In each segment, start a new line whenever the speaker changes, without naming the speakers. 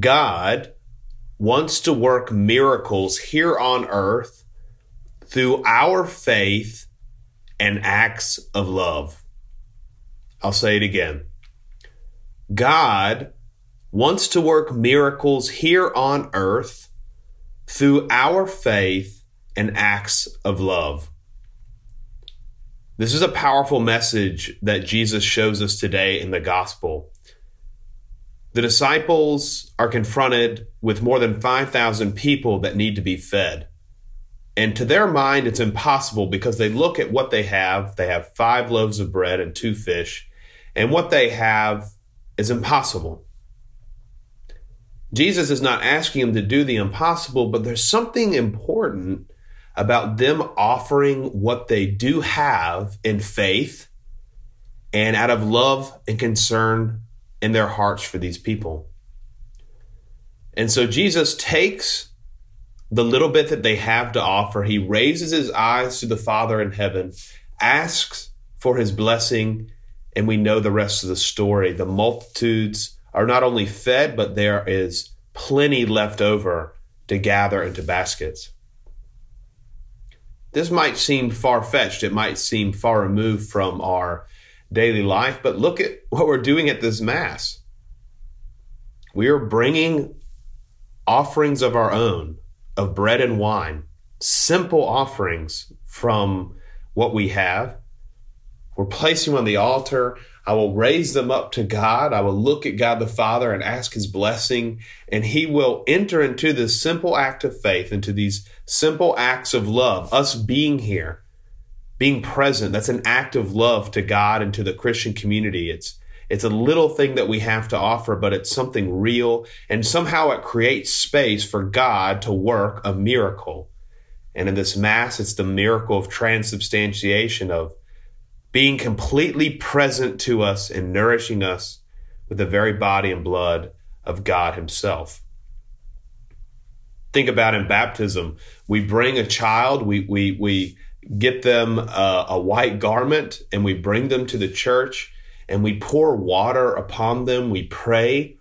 God wants to work miracles here on earth through our faith and acts of love. I'll say it again. God wants to work miracles here on earth through our faith and acts of love. This is a powerful message that Jesus shows us today in the gospel. The disciples are confronted with more than 5,000 people that need to be fed. And to their mind, it's impossible because they look at what they have. They have five loaves of bread and two fish, and what they have is impossible. Jesus is not asking them to do the impossible, but there's something important about them offering what they do have in faith and out of love and concern in their hearts for these people. And so Jesus takes the little bit that they have to offer, he raises his eyes to the Father in heaven, asks for his blessing, and we know the rest of the story. The multitudes are not only fed, but there is plenty left over to gather into baskets. This might seem far fetched. It might seem far removed from our daily life, but look at what we're doing at this Mass. We are bringing offerings of our own, of bread and wine, simple offerings from what we have. We're placing them on the altar. I will raise them up to God. I will look at God the Father and ask His blessing, and He will enter into this simple act of faith, into these simple acts of love, us being here, being present. That's an act of love to God and to the Christian community. It's it's a little thing that we have to offer, but it's something real, and somehow it creates space for God to work a miracle. And in this Mass, it's the miracle of transubstantiation, of being completely present to us and nourishing us with the very body and blood of God Himself think about in baptism, we bring a child, we we we get them a, a white garment, and we bring them to the church, and we pour water upon them. We pray,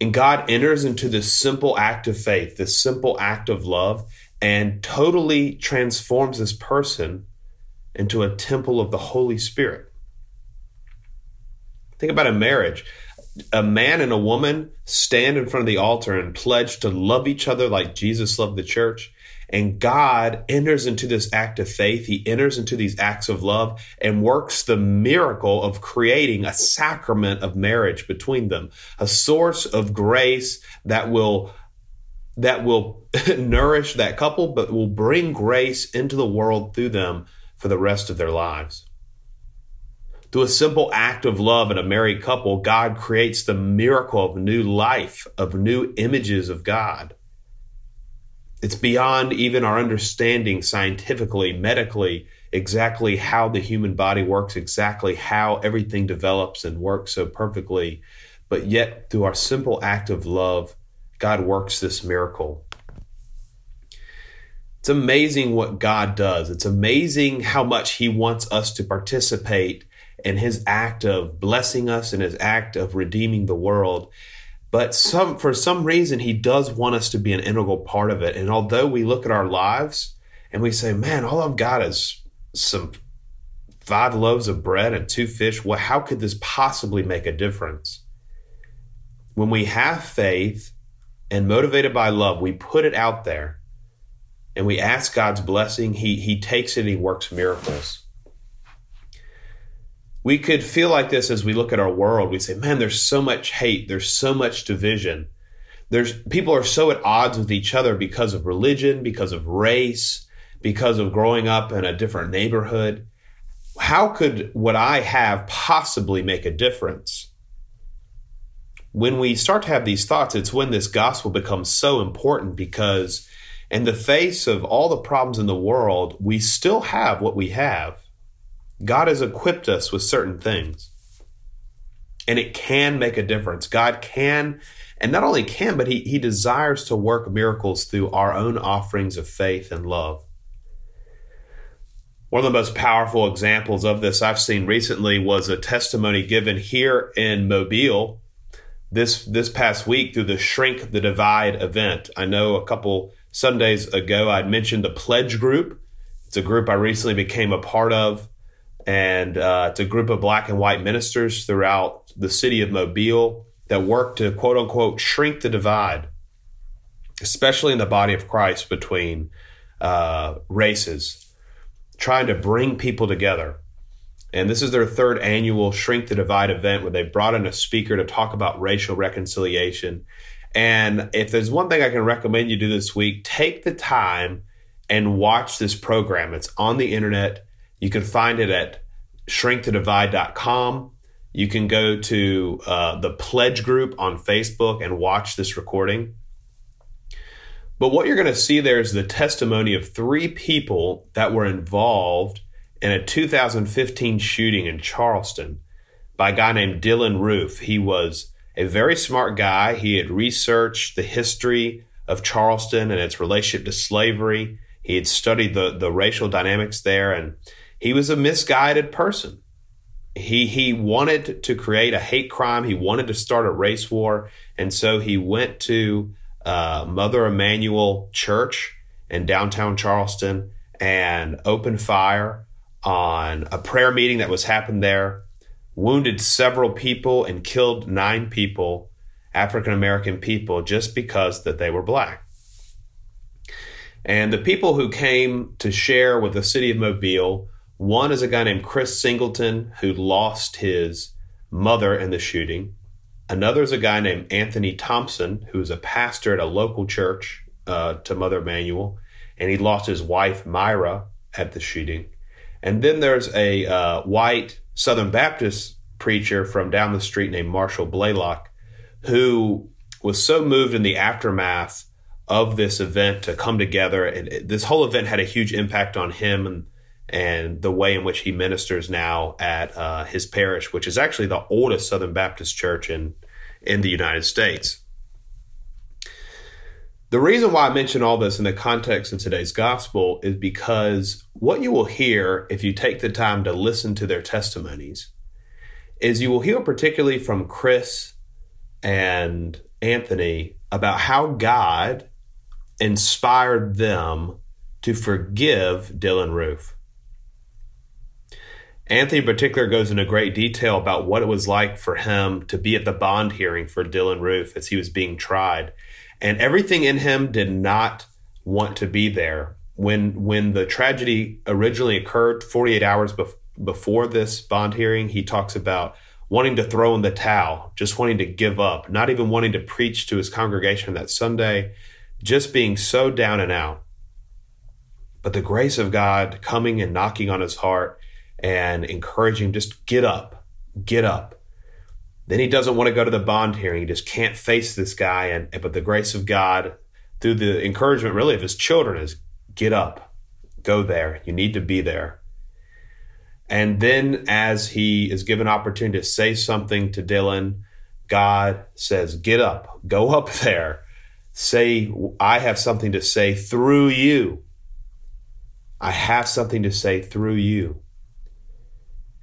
and God enters into this simple act of faith, this simple act of love, and totally transforms this person into a temple of the Holy Spirit. Think about a marriage a man and a woman stand in front of the altar and pledge to love each other like Jesus loved the church. And God enters into this act of faith. He enters into these acts of love and works the miracle of creating a sacrament of marriage between them, a source of grace that will that will nourish that couple, but will bring grace into the world through them for the rest of their lives. Through a simple act of love in a married couple, God creates the miracle of new life, of new images of God. It's beyond even our understanding scientifically, medically, exactly how the human body works, exactly how everything develops and works so perfectly. But yet, through our simple act of love, God works this miracle. It's amazing what God does. It's amazing how much He wants us to participate in his act of blessing us and his act of redeeming the world. But some for some reason he does want us to be an integral part of it. And although we look at our lives and we say, "Man, all I've got is some five loaves of bread and two fish. Well, how could this possibly make a difference?" When we have faith and motivated by love, we put it out there and we ask God's blessing. He he takes it and he works miracles we could feel like this as we look at our world. We say, man, there's so much hate, there's so much division. There's people are so at odds with each other because of religion, because of race, because of growing up in a different neighborhood. How could what I have possibly make a difference? When we start to have these thoughts, it's when this gospel becomes so important because in the face of all the problems in the world, we still have what we have God has equipped us with certain things. And it can make a difference. God can, and not only can, but He, he desires to work miracles through our own offerings of faith and love. One of the most powerful examples of this I've seen recently was a testimony given here in Mobile this this past week through the Shrink the Divide event. I know a couple Sundays ago I'd mentioned the Pledge Group. It's a group I recently became a part of, and uh, it's a group of black and white ministers throughout the city of Mobile that work to quote unquote shrink the divide, especially in the body of Christ between uh, races, trying to bring people together. And this is their third annual Shrink the Divide event where they brought in a speaker to talk about racial reconciliation. And if there's one thing I can recommend you do this week, take the time and watch this program. It's on the internet. You can find it at shrinkthedivide.com. You can go to uh, the Pledge group on Facebook and watch this recording. But what you're going to see there is the testimony of three people that were involved in a 2015 shooting in Charleston by a guy named Dylann Roof. He was a very smart guy. He had researched the history of Charleston and its relationship to slavery. He had studied the, the racial dynamics there, and he was a misguided person. He he wanted to create a hate crime. He wanted to start a race war, and so he went to uh, Mother Emanuel Church in downtown Charleston and opened fire on a prayer meeting that was happened there, wounded several people and killed nine people, African American people, just because that they were black. And the people who came to share with the city of Mobile, one is a guy named Chris Singleton who lost his mother in the shooting. Another is a guy named Anthony Thompson, who's a pastor at a local church uh, to Mother Emanuel, and he lost his wife Myra at the shooting. And then there's a uh, white Southern Baptist preacher from down the street named Marshall Blalock, who was so moved in the aftermath of this event to come together. And this whole event had a huge impact on him and and the way in which he ministers now at uh, his parish, which is actually the oldest Southern Baptist church in in the United States. The reason why I mention all this in the context of today's gospel is because what you will hear if you take the time to listen to their testimonies is you will hear particularly from Chris and Anthony about how God inspired them to forgive Dylann Roof. Anthony, in particular, goes into great detail about what it was like for him to be at the bond hearing for Dylann Roof as he was being tried. And everything in him did not want to be there. When when the tragedy originally occurred 48 hours bef- before this bond hearing he talks about wanting to throw in the towel just wanting to give up not even wanting to preach to his congregation that sunday just being so down and out. But the grace of god coming and knocking on his heart and encouraging just get up get up then he doesn't want to go to the bond hearing. He just can't face this guy. And but the grace of God, through the encouragement really of his children, is get up, go there. You need to be there. And then as he is given opportunity to say something to Dylann, God says, get up, go up there. Say, I have something to say through you. I have something to say through you.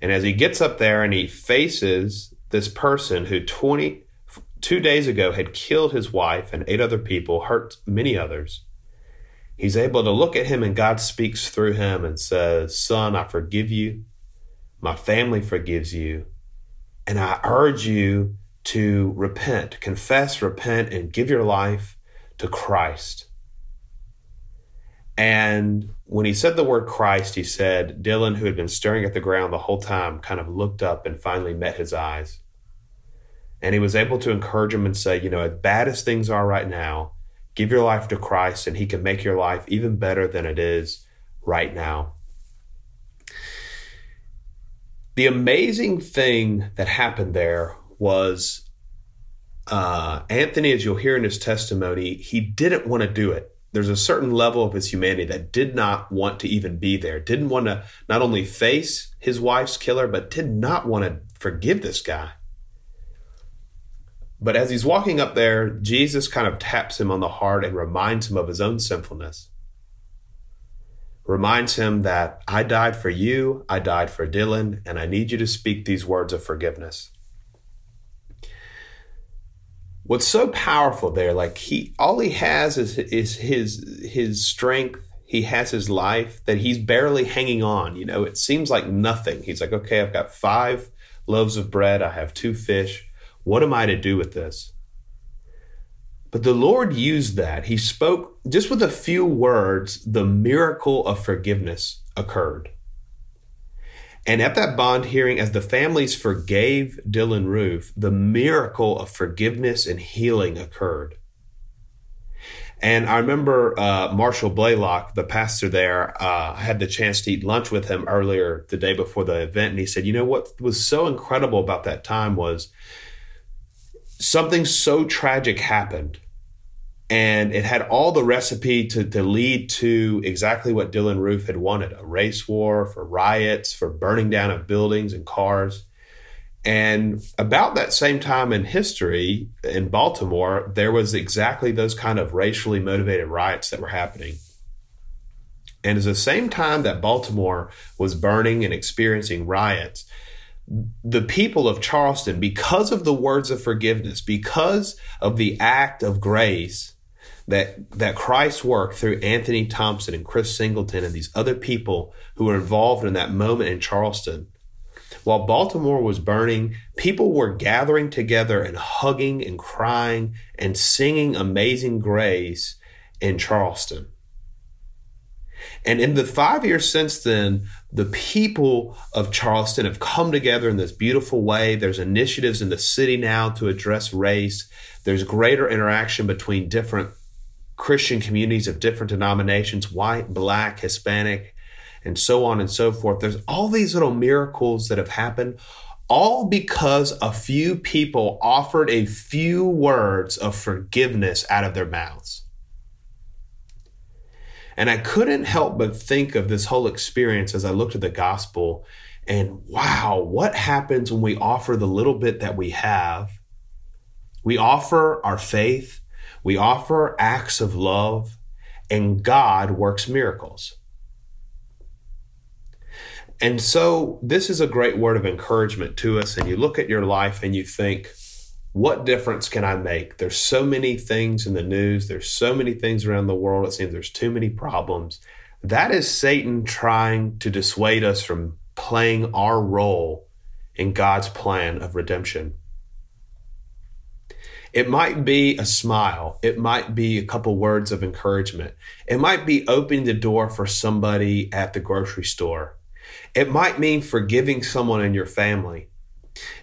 And as he gets up there and he faces this person who 20 two days ago had killed his wife and eight other people, hurt many others. He's able to look at him and God speaks through him and says, Son, I forgive you. My family forgives you. And I urge you to repent, confess, repent, and give your life to Christ. And when he said the word Christ, he said, Dylann, who had been staring at the ground the whole time, kind of looked up and finally met his eyes. And he was able to encourage him and say, you know, as bad as things are right now, give your life to Christ and he can make your life even better than it is right now. The amazing thing that happened there was uh, Anthony, as you'll hear in his testimony, he didn't want to do it there's a certain level of his humanity that did not want to even be there, didn't want to not only face his wife's killer, but did not want to forgive this guy. But as he's walking up there, Jesus kind of taps him on the heart and reminds him of his own sinfulness. Reminds him that I died for you, I died for Dylann, and I need you to speak these words of forgiveness. What's so powerful there, like he all he has is is his his strength. He has his life that he's barely hanging on. You know, it seems like nothing. He's like, okay, I've got five loaves of bread. I have two fish. What am I to do with this? But the Lord used that. He spoke just with a few words, the miracle of forgiveness occurred. And at that bond hearing, as the families forgave Dylann Roof, the miracle of forgiveness and healing occurred. And I remember uh, Marshall Blalock, the pastor there, uh, I had the chance to eat lunch with him earlier the day before the event. And he said, You know, what was so incredible about that time was something so tragic happened and it had all the recipe to, to lead to exactly what Dylann Roof had wanted a race war, for riots, for burning down of buildings and cars. And about that same time in history in Baltimore, there was exactly those kind of racially motivated riots that were happening. And at the same time that Baltimore was burning and experiencing riots, the people of Charleston, because of the words of forgiveness, because of the act of grace, that that Christ worked through Anthony Thompson and Chris Singleton and these other people who were involved in that moment in Charleston. While Baltimore was burning, people were gathering together and hugging and crying and singing Amazing Grace in Charleston. And in the five years since then, the people of Charleston have come together in this beautiful way. There's initiatives in the city now to address race. There's greater interaction between different Christian communities of different denominations white, black, Hispanic, and so on and so forth. There's all these little miracles that have happened, all because a few people offered a few words of forgiveness out of their mouths. And I couldn't help but think of this whole experience as I looked at the gospel and wow, what happens when we offer the little bit that we have? We offer our faith, we offer acts of love, and God works miracles. And so, this is a great word of encouragement to us. And you look at your life and you think, what difference can I make? There's so many things in the news, there's so many things around the world. It seems there's too many problems. That is Satan trying to dissuade us from playing our role in God's plan of redemption. It might be a smile. It might be a couple words of encouragement. It might be opening the door for somebody at the grocery store. It might mean forgiving someone in your family.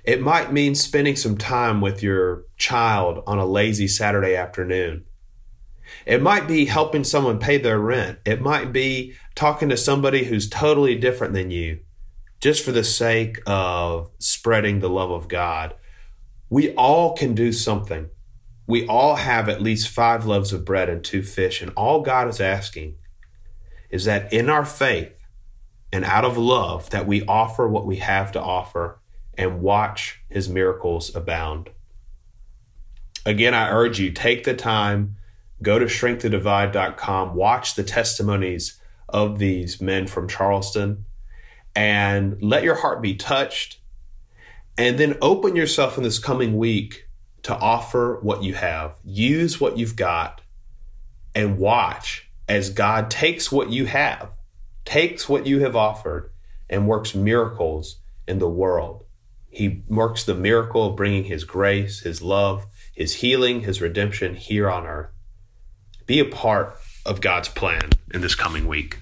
It might mean spending some time with your child on a lazy Saturday afternoon. It might be helping someone pay their rent. It might be talking to somebody who's totally different than you just for the sake of spreading the love of God we all can do something. We all have at least five loaves of bread and two fish. And all God is asking is that in our faith and out of love, that we offer what we have to offer and watch his miracles abound. Again, I urge you, take the time, go to shrink-the-divide.com, watch the testimonies of these men from Charleston, and let your heart be touched and then open yourself in this coming week to offer what you have. Use what you've got and watch as God takes what you have, takes what you have offered, and works miracles in the world. He works the miracle of bringing His grace, His love, His healing, His redemption here on earth. Be a part of God's plan in this coming week.